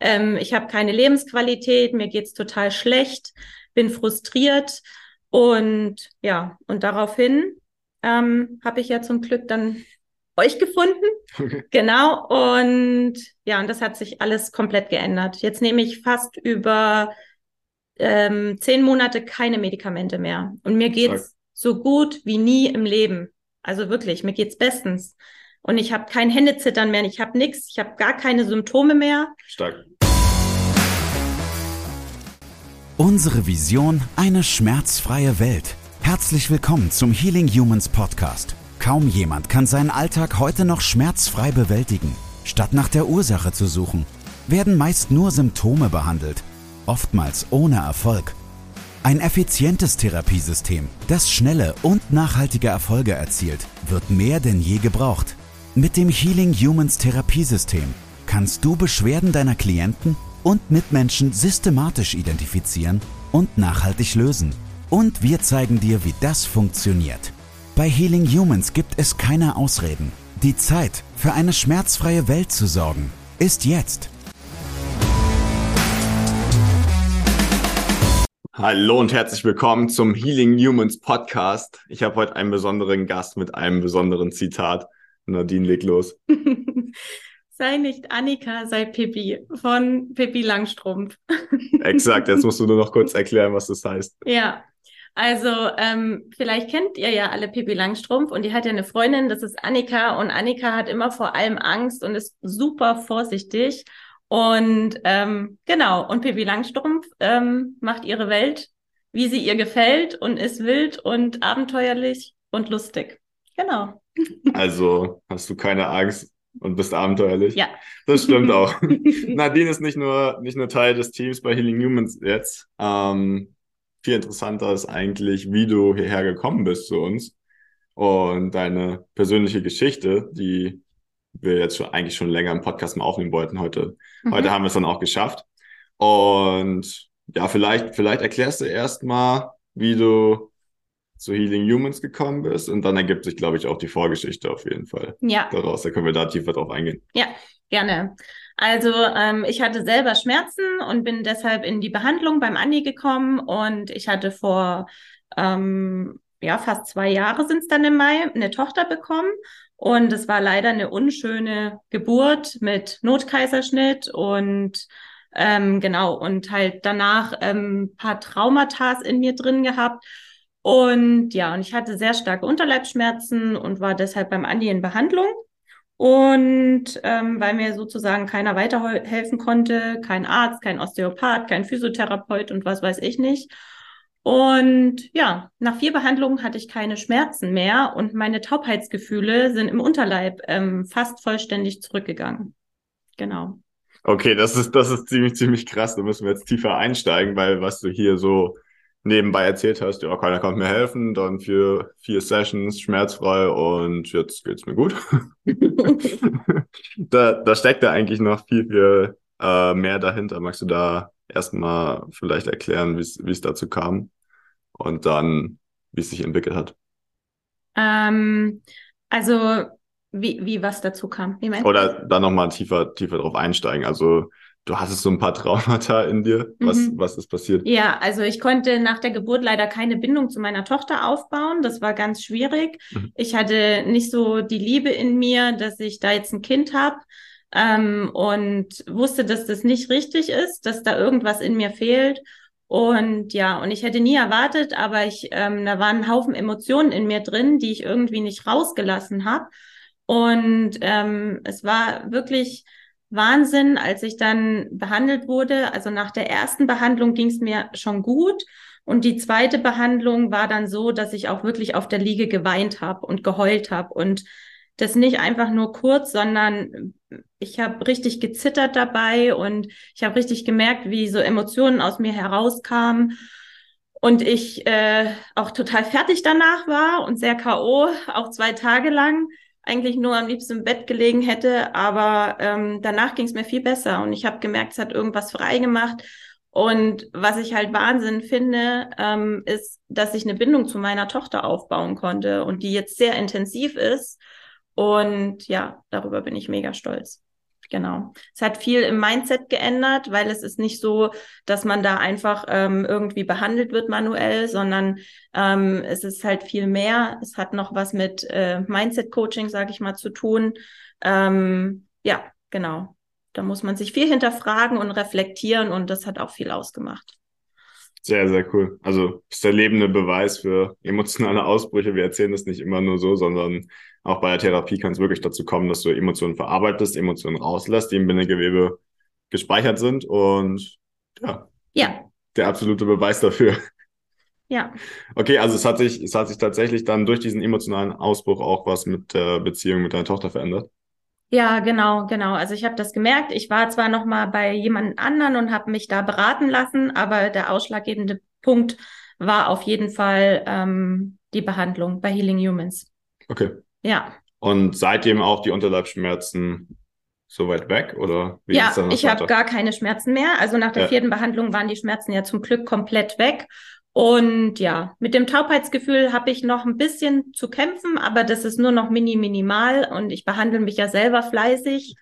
ähm, ich habe keine Lebensqualität, mir geht's total schlecht, bin frustriert und ja, und daraufhin ähm, habe ich ja zum Glück dann euch gefunden. Okay. Genau. Und ja, und das hat sich alles komplett geändert. Jetzt nehme ich fast über ähm, zehn Monate keine Medikamente mehr. Und mir geht's Stark. so gut wie nie im Leben. Also wirklich, mir geht's bestens. Und ich habe kein Händezittern mehr, ich habe nichts, ich habe gar keine Symptome mehr. Stark. Unsere Vision, eine schmerzfreie Welt. Herzlich willkommen zum Healing Humans Podcast. Kaum jemand kann seinen Alltag heute noch schmerzfrei bewältigen. Statt nach der Ursache zu suchen, werden meist nur Symptome behandelt, oftmals ohne Erfolg. Ein effizientes Therapiesystem, das schnelle und nachhaltige Erfolge erzielt, wird mehr denn je gebraucht. Mit dem Healing Humans Therapiesystem kannst du Beschwerden deiner Klienten und Mitmenschen systematisch identifizieren und nachhaltig lösen. Und wir zeigen dir, wie das funktioniert. Bei Healing Humans gibt es keine Ausreden. Die Zeit, für eine schmerzfreie Welt zu sorgen, ist jetzt. Hallo und herzlich willkommen zum Healing Humans Podcast. Ich habe heute einen besonderen Gast mit einem besonderen Zitat. Nadine, leg los. sei nicht Annika, sei Pippi von Pippi Langstrumpf. Exakt, jetzt musst du nur noch kurz erklären, was das heißt. Ja, also ähm, vielleicht kennt ihr ja alle Pippi Langstrumpf und die hat ja eine Freundin, das ist Annika und Annika hat immer vor allem Angst und ist super vorsichtig und ähm, genau und Pippi Langstrumpf ähm, macht ihre Welt, wie sie ihr gefällt und ist wild und abenteuerlich und lustig. Genau. Also hast du keine Angst und bist abenteuerlich? Ja. Das stimmt auch. Nadine ist nicht nur nicht nur Teil des Teams bei Healing Humans jetzt. Ähm, viel interessanter ist eigentlich, wie du hierher gekommen bist zu uns und deine persönliche Geschichte, die wir jetzt schon, eigentlich schon länger im Podcast mal aufnehmen wollten. Heute, mhm. heute haben wir es dann auch geschafft. Und ja, vielleicht, vielleicht erklärst du erstmal, wie du zu Healing Humans gekommen bist und dann ergibt sich, glaube ich, auch die Vorgeschichte auf jeden Fall. Ja. Daraus, da können wir da tiefer drauf eingehen. Ja, gerne. Also ähm, ich hatte selber Schmerzen und bin deshalb in die Behandlung beim Andi gekommen und ich hatte vor ähm, ja fast zwei Jahre sind es dann im Mai eine Tochter bekommen und es war leider eine unschöne Geburt mit Notkaiserschnitt und ähm, genau und halt danach ähm, paar Traumata in mir drin gehabt und ja und ich hatte sehr starke Unterleibsschmerzen und war deshalb beim Andi in Behandlung und ähm, weil mir sozusagen keiner weiterhelfen konnte, kein Arzt, kein Osteopath, kein Physiotherapeut und was weiß ich nicht. Und ja, nach vier Behandlungen hatte ich keine Schmerzen mehr und meine Taubheitsgefühle sind im Unterleib ähm, fast vollständig zurückgegangen. Genau. Okay, das ist, das ist ziemlich, ziemlich krass. Da müssen wir jetzt tiefer einsteigen, weil was du hier so nebenbei erzählt hast, ja, keiner konnte mir helfen, dann für vier Sessions schmerzfrei und jetzt geht's mir gut. da, da steckt da eigentlich noch viel, viel äh, mehr dahinter. Magst du da erstmal vielleicht erklären, wie es dazu kam und dann, wie es sich entwickelt hat? Ähm, also, wie, wie was dazu kam? Wie Oder da nochmal tiefer, tiefer drauf einsteigen. Also, du hattest so ein paar Traumata in dir. Was, mhm. was ist passiert? Ja, also ich konnte nach der Geburt leider keine Bindung zu meiner Tochter aufbauen. Das war ganz schwierig. Mhm. Ich hatte nicht so die Liebe in mir, dass ich da jetzt ein Kind habe. Ähm, und wusste, dass das nicht richtig ist, dass da irgendwas in mir fehlt. Und ja, und ich hätte nie erwartet, aber ich, ähm, da waren ein Haufen Emotionen in mir drin, die ich irgendwie nicht rausgelassen habe. Und ähm, es war wirklich Wahnsinn, als ich dann behandelt wurde. Also nach der ersten Behandlung ging es mir schon gut. Und die zweite Behandlung war dann so, dass ich auch wirklich auf der Liege geweint habe und geheult habe. Und das nicht einfach nur kurz, sondern ich habe richtig gezittert dabei und ich habe richtig gemerkt, wie so Emotionen aus mir herauskamen. Und ich äh, auch total fertig danach war und sehr K.O., auch zwei Tage lang eigentlich nur am liebsten im Bett gelegen hätte, aber ähm, danach ging es mir viel besser und ich habe gemerkt, es hat irgendwas frei gemacht. Und was ich halt Wahnsinn finde, ähm, ist, dass ich eine Bindung zu meiner Tochter aufbauen konnte und die jetzt sehr intensiv ist. Und ja, darüber bin ich mega stolz. Genau. Es hat viel im Mindset geändert, weil es ist nicht so, dass man da einfach ähm, irgendwie behandelt wird manuell, sondern ähm, es ist halt viel mehr. Es hat noch was mit äh, Mindset-Coaching, sage ich mal, zu tun. Ähm, ja, genau. Da muss man sich viel hinterfragen und reflektieren und das hat auch viel ausgemacht. Sehr, sehr cool. Also ist der lebende Beweis für emotionale Ausbrüche. Wir erzählen das nicht immer nur so, sondern auch bei der Therapie kann es wirklich dazu kommen, dass du Emotionen verarbeitest, Emotionen rauslässt, die im Bindegewebe gespeichert sind. Und ja, ja. der absolute Beweis dafür. Ja. Okay, also es hat sich, es hat sich tatsächlich dann durch diesen emotionalen Ausbruch auch was mit der Beziehung mit deiner Tochter verändert. Ja, genau, genau. Also ich habe das gemerkt. Ich war zwar noch mal bei jemand anderen und habe mich da beraten lassen, aber der ausschlaggebende Punkt war auf jeden Fall ähm, die Behandlung bei Healing Humans. Okay. Ja. Und seitdem auch die Unterleibsschmerzen so weit weg oder wie ja, ich habe gar keine Schmerzen mehr. Also nach der ja. vierten Behandlung waren die Schmerzen ja zum Glück komplett weg. Und ja, mit dem Taubheitsgefühl habe ich noch ein bisschen zu kämpfen, aber das ist nur noch mini minimal und ich behandle mich ja selber fleißig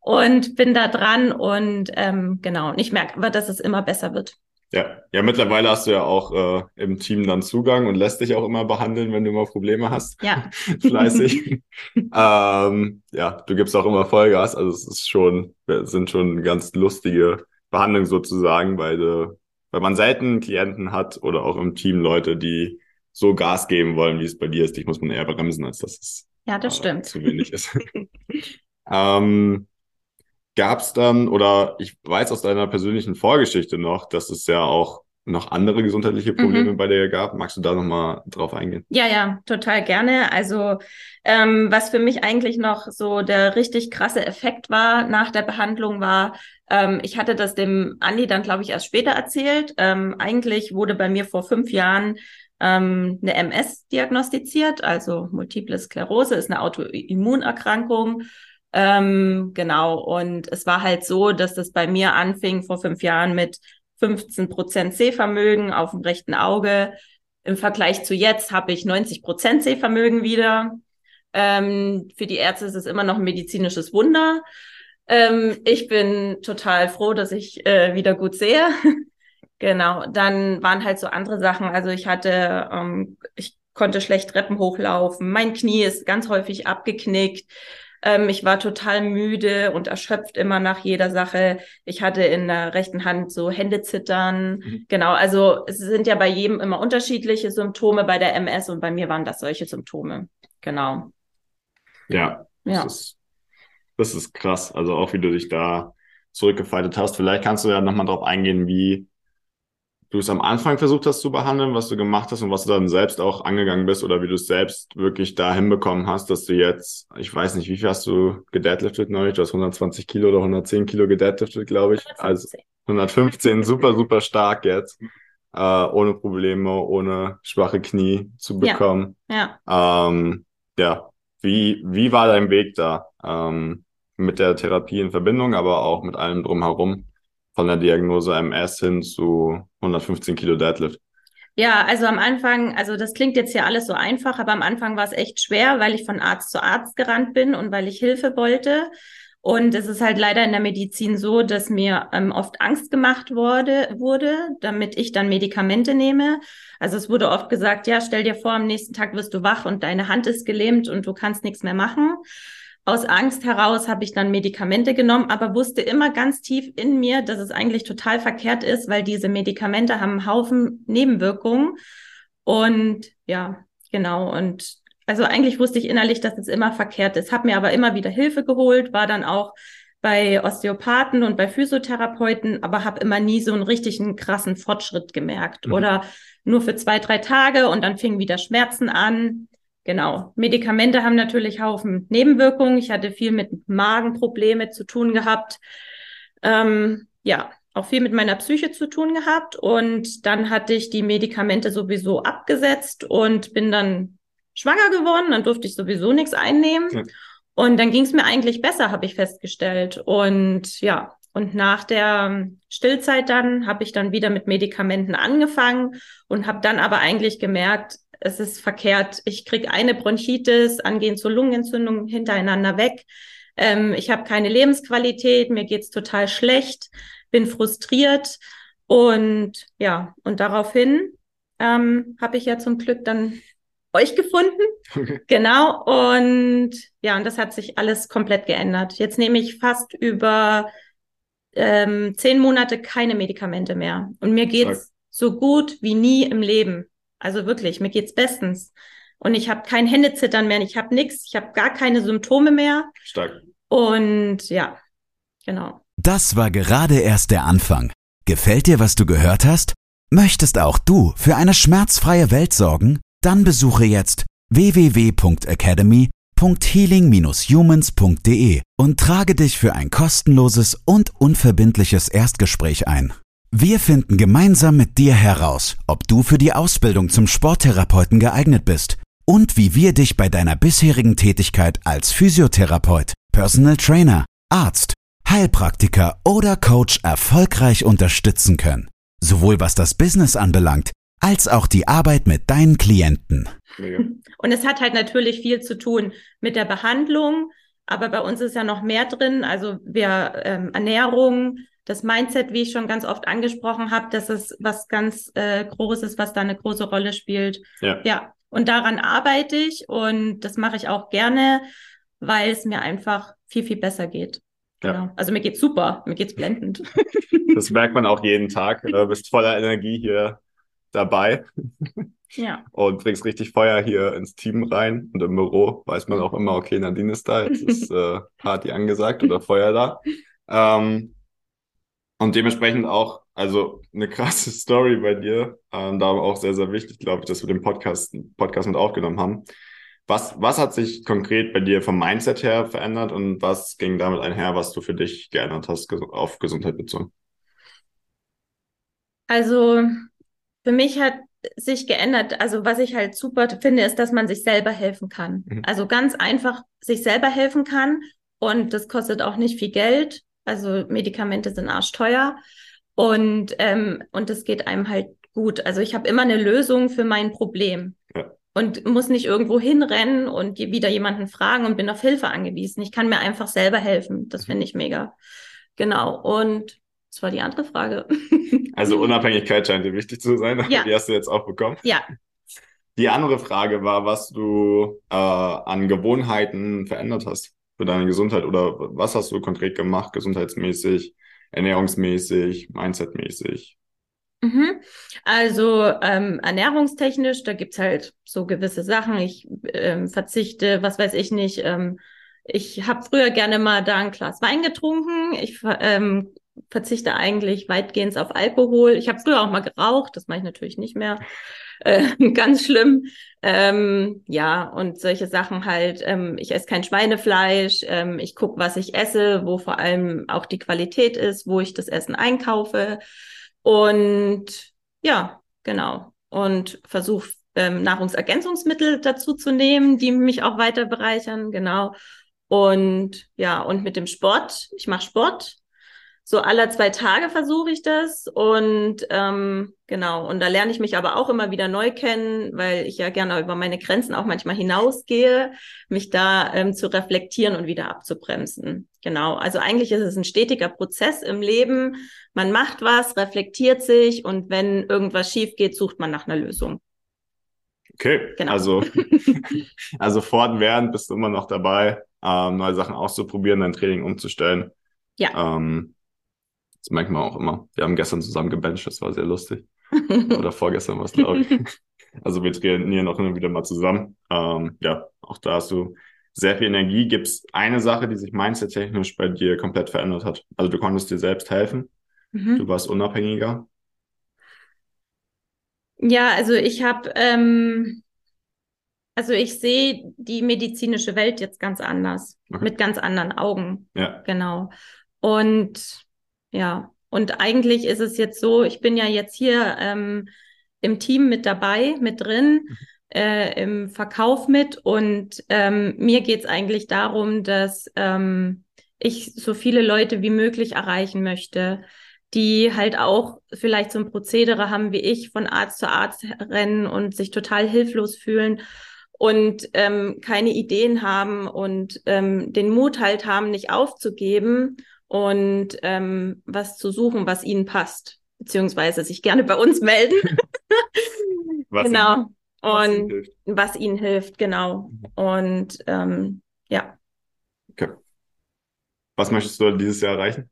und bin da dran und ähm, genau, und ich merke aber, dass es immer besser wird. Ja, ja, mittlerweile hast du ja auch äh, im Team dann Zugang und lässt dich auch immer behandeln, wenn du immer Probleme hast. Ja. Fleißig. ähm, ja, du gibst auch immer Vollgas. Also es ist schon, sind schon ganz lustige Behandlungen sozusagen, weil du weil man selten Klienten hat oder auch im Team Leute, die so Gas geben wollen, wie es bei dir ist. Dich muss man eher bremsen, als dass es ja, das äh, stimmt. zu wenig ist. ähm, Gab es dann, oder ich weiß aus deiner persönlichen Vorgeschichte noch, dass es ja auch noch andere gesundheitliche Probleme mhm. bei dir gab. Magst du da nochmal drauf eingehen? Ja, ja, total gerne. Also ähm, was für mich eigentlich noch so der richtig krasse Effekt war nach der Behandlung war, ähm, ich hatte das dem Andi dann, glaube ich, erst später erzählt. Ähm, eigentlich wurde bei mir vor fünf Jahren ähm, eine MS diagnostiziert, also Multiple Sklerose ist eine Autoimmunerkrankung. Ähm, genau, und es war halt so, dass das bei mir anfing vor fünf Jahren mit 15 Prozent Sehvermögen auf dem rechten Auge. Im Vergleich zu jetzt habe ich 90 Prozent Sehvermögen wieder. Ähm, für die Ärzte ist es immer noch ein medizinisches Wunder. Ähm, ich bin total froh, dass ich äh, wieder gut sehe. genau. Dann waren halt so andere Sachen. Also ich hatte, ähm, ich konnte schlecht Treppen hochlaufen. Mein Knie ist ganz häufig abgeknickt. Ähm, ich war total müde und erschöpft immer nach jeder Sache. Ich hatte in der rechten Hand so Händezittern. Mhm. Genau, also es sind ja bei jedem immer unterschiedliche Symptome bei der MS und bei mir waren das solche Symptome. Genau. Ja, ja. Das, ist, das ist krass. Also auch wie du dich da zurückgefaltet hast. Vielleicht kannst du ja nochmal drauf eingehen, wie du es am Anfang versucht hast zu behandeln, was du gemacht hast und was du dann selbst auch angegangen bist oder wie du es selbst wirklich da hinbekommen hast, dass du jetzt, ich weiß nicht, wie viel hast du gedeadliftet neulich? Du hast 120 Kilo oder 110 Kilo gedeadliftet, glaube ich. 115. Also 115, super, super stark jetzt. Äh, ohne Probleme, ohne schwache Knie zu bekommen. Ja. Ja. Ähm, ja. Wie, wie war dein Weg da? Ähm, mit der Therapie in Verbindung, aber auch mit allem drumherum? Von der Diagnose MS hin zu 115 Kilo Deadlift? Ja, also am Anfang, also das klingt jetzt hier alles so einfach, aber am Anfang war es echt schwer, weil ich von Arzt zu Arzt gerannt bin und weil ich Hilfe wollte. Und es ist halt leider in der Medizin so, dass mir ähm, oft Angst gemacht wurde, wurde, damit ich dann Medikamente nehme. Also es wurde oft gesagt, ja, stell dir vor, am nächsten Tag wirst du wach und deine Hand ist gelähmt und du kannst nichts mehr machen. Aus Angst heraus habe ich dann Medikamente genommen, aber wusste immer ganz tief in mir, dass es eigentlich total verkehrt ist, weil diese Medikamente haben einen Haufen Nebenwirkungen. Und ja, genau. Und also eigentlich wusste ich innerlich, dass es immer verkehrt ist, habe mir aber immer wieder Hilfe geholt, war dann auch bei Osteopathen und bei Physiotherapeuten, aber habe immer nie so einen richtigen krassen Fortschritt gemerkt mhm. oder nur für zwei, drei Tage und dann fingen wieder Schmerzen an. Genau. Medikamente haben natürlich Haufen Nebenwirkungen. Ich hatte viel mit Magenprobleme zu tun gehabt. Ähm, ja, auch viel mit meiner Psyche zu tun gehabt. Und dann hatte ich die Medikamente sowieso abgesetzt und bin dann schwanger geworden. Dann durfte ich sowieso nichts einnehmen. Ja. Und dann ging es mir eigentlich besser, habe ich festgestellt. Und ja, und nach der Stillzeit dann habe ich dann wieder mit Medikamenten angefangen und habe dann aber eigentlich gemerkt, es ist verkehrt. Ich kriege eine Bronchitis, angehend zur Lungenentzündung hintereinander weg. ähm, ich habe keine Lebensqualität, mir geht's total schlecht, bin frustriert und ja, und daraufhin ähm, habe ich ja zum Glück dann euch gefunden. Okay. Genau. Und ja, und das hat sich alles komplett geändert. Jetzt nehme ich fast über ähm, zehn Monate keine Medikamente mehr. Und mir geht's Stark. so gut wie nie im Leben. Also wirklich, mir geht's bestens. Und ich habe kein Händezittern mehr, ich habe nichts, ich habe gar keine Symptome mehr. Stark. Und ja, genau. Das war gerade erst der Anfang. Gefällt dir, was du gehört hast? Möchtest auch du für eine schmerzfreie Welt sorgen? Dann besuche jetzt www.academy.healing-humans.de und trage dich für ein kostenloses und unverbindliches Erstgespräch ein. Wir finden gemeinsam mit dir heraus, ob du für die Ausbildung zum Sporttherapeuten geeignet bist und wie wir dich bei deiner bisherigen Tätigkeit als Physiotherapeut, Personal Trainer, Arzt, Heilpraktiker oder Coach erfolgreich unterstützen können. Sowohl was das Business anbelangt, als auch die Arbeit mit deinen Klienten. Und es hat halt natürlich viel zu tun mit der Behandlung, aber bei uns ist ja noch mehr drin. Also wir ähm, Ernährung, das Mindset, wie ich schon ganz oft angesprochen habe, das ist was ganz äh, Großes, was da eine große Rolle spielt. Ja. ja. Und daran arbeite ich und das mache ich auch gerne, weil es mir einfach viel, viel besser geht. Ja. Genau. Also mir geht's super, mir geht's blendend. Das merkt man auch jeden Tag. Du bist voller Energie hier dabei. Ja. Und bringst richtig Feuer hier ins Team rein. Und im Büro weiß man auch immer, okay, Nadine ist da, jetzt ist äh, Party angesagt oder Feuer da. Ähm, und dementsprechend auch, also eine krasse Story bei dir. Ähm, da auch sehr, sehr wichtig, glaube ich, dass wir den Podcast, Podcast mit aufgenommen haben. Was, was hat sich konkret bei dir vom Mindset her verändert und was ging damit einher, was du für dich geändert hast auf Gesundheit bezogen? Also für mich hat sich geändert. Also was ich halt super finde, ist, dass man sich selber helfen kann. Mhm. Also ganz einfach sich selber helfen kann und das kostet auch nicht viel Geld. Also Medikamente sind arschteuer und ähm, und es geht einem halt gut. Also ich habe immer eine Lösung für mein Problem. Ja. Und muss nicht irgendwo hinrennen und wieder jemanden fragen und bin auf Hilfe angewiesen. Ich kann mir einfach selber helfen. Das finde ich mega. Genau. Und das war die andere Frage. Also Unabhängigkeit scheint dir wichtig zu sein. Ja. Die hast du jetzt auch bekommen. Ja. Die andere Frage war, was du äh, an Gewohnheiten verändert hast für deine Gesundheit oder was hast du konkret gemacht, gesundheitsmäßig, ernährungsmäßig, mindsetmäßig? Mhm. Also ähm, ernährungstechnisch, da gibt's halt so gewisse Sachen. Ich ähm, verzichte, was weiß ich nicht. Ähm, ich habe früher gerne mal da ein Glas Wein getrunken. Ich ähm, verzichte eigentlich weitgehend auf Alkohol. Ich habe früher auch mal geraucht, das mache ich natürlich nicht mehr. Äh, ganz schlimm. Ähm, ja, und solche Sachen halt. Ähm, ich esse kein Schweinefleisch. Ähm, ich gucke, was ich esse, wo vor allem auch die Qualität ist, wo ich das Essen einkaufe. Und ja, genau. Und versuche ähm, Nahrungsergänzungsmittel dazu zu nehmen, die mich auch weiter bereichern. Genau. Und ja, und mit dem Sport. Ich mache Sport so alle zwei Tage versuche ich das und ähm, genau, und da lerne ich mich aber auch immer wieder neu kennen, weil ich ja gerne über meine Grenzen auch manchmal hinausgehe, mich da ähm, zu reflektieren und wieder abzubremsen. Genau, also eigentlich ist es ein stetiger Prozess im Leben. Man macht was, reflektiert sich und wenn irgendwas schief geht, sucht man nach einer Lösung. Okay, genau. also, also fortwährend bist du immer noch dabei, ähm, neue Sachen auszuprobieren, dein Training umzustellen. Ja. Ähm, das merkt man auch immer. Wir haben gestern zusammen gebencht, das war sehr lustig. Oder vorgestern war es, glaube ich. Also wir trainieren auch immer wieder mal zusammen. Ähm, ja, auch da hast du sehr viel Energie. Gibt es eine Sache, die sich mindset-technisch bei dir komplett verändert hat? Also du konntest dir selbst helfen. Mhm. Du warst unabhängiger. Ja, also ich habe, ähm, also ich sehe die medizinische Welt jetzt ganz anders, okay. mit ganz anderen Augen. Ja. Genau. Und ja, und eigentlich ist es jetzt so, ich bin ja jetzt hier ähm, im Team mit dabei, mit drin, mhm. äh, im Verkauf mit und ähm, mir geht's eigentlich darum, dass ähm, ich so viele Leute wie möglich erreichen möchte, die halt auch vielleicht so ein Prozedere haben wie ich, von Arzt zu Arzt rennen und sich total hilflos fühlen und ähm, keine Ideen haben und ähm, den Mut halt haben, nicht aufzugeben und ähm, was zu suchen, was ihnen passt, beziehungsweise sich gerne bei uns melden. was genau. Ihnen, was und ihnen was ihnen hilft, genau. Mhm. Und ähm, ja. Okay. Was möchtest du dieses Jahr erreichen?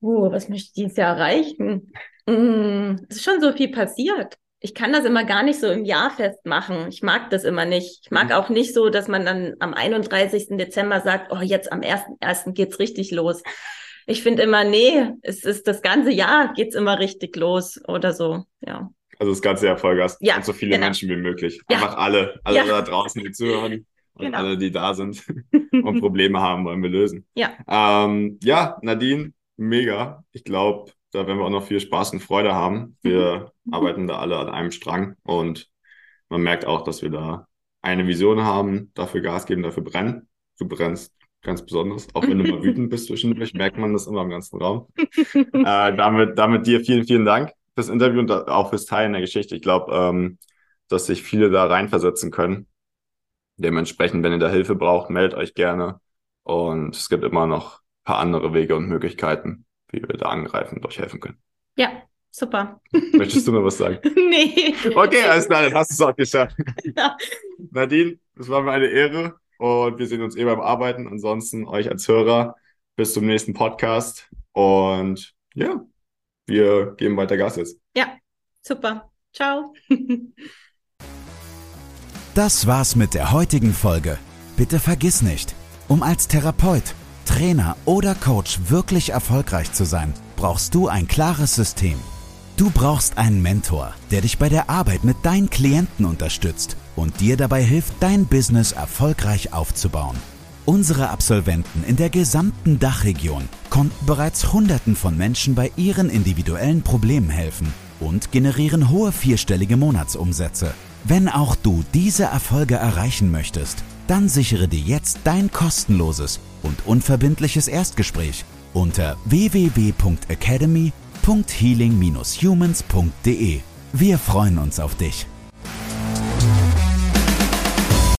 Uh, was möchte ich dieses Jahr erreichen? Mm, es ist schon so viel passiert. Ich kann das immer gar nicht so im Jahr festmachen. Ich mag das immer nicht. Ich mag mhm. auch nicht so, dass man dann am 31. Dezember sagt, oh, jetzt am 1.1. geht's richtig los. Ich finde immer, nee, es ist das ganze Jahr geht's immer richtig los oder so, ja. Also das ganze Jahr Vollgas ja, und so viele genau. Menschen wie möglich. Ja. Einfach alle, alle ja. da draußen, die zuhören und genau. alle, die da sind und Probleme haben, wollen wir lösen. Ja. Ähm, ja, Nadine, mega. Ich glaube, da werden wir auch noch viel Spaß und Freude haben. Wir mhm. arbeiten da alle an einem Strang und man merkt auch, dass wir da eine Vision haben, dafür Gas geben, dafür brennen. Du brennst ganz besonders, auch wenn du mal wütend bist zwischendurch, merkt man das immer im ganzen Raum. äh, damit, damit dir vielen, vielen Dank fürs Interview und auch fürs Teilen der Geschichte. Ich glaube, ähm, dass sich viele da reinversetzen können. Dementsprechend, wenn ihr da Hilfe braucht, meldet euch gerne. Und es gibt immer noch paar andere Wege und Möglichkeiten, wie wir da angreifen und euch helfen können. Ja, super. Möchtest du noch was sagen? nee. Okay, alles klar, dann hast du es auch geschafft. Ja. Nadine, das war mir eine Ehre und wir sehen uns eh beim Arbeiten. Ansonsten euch als Hörer bis zum nächsten Podcast und ja, wir geben weiter Gas jetzt. Ja, super. Ciao. Das war's mit der heutigen Folge. Bitte vergiss nicht, um als Therapeut Trainer oder Coach wirklich erfolgreich zu sein, brauchst du ein klares System. Du brauchst einen Mentor, der dich bei der Arbeit mit deinen Klienten unterstützt und dir dabei hilft, dein Business erfolgreich aufzubauen. Unsere Absolventen in der gesamten Dachregion konnten bereits Hunderten von Menschen bei ihren individuellen Problemen helfen und generieren hohe vierstellige Monatsumsätze. Wenn auch du diese Erfolge erreichen möchtest, dann sichere dir jetzt dein kostenloses und unverbindliches Erstgespräch unter www.academy.healing-humans.de. Wir freuen uns auf dich.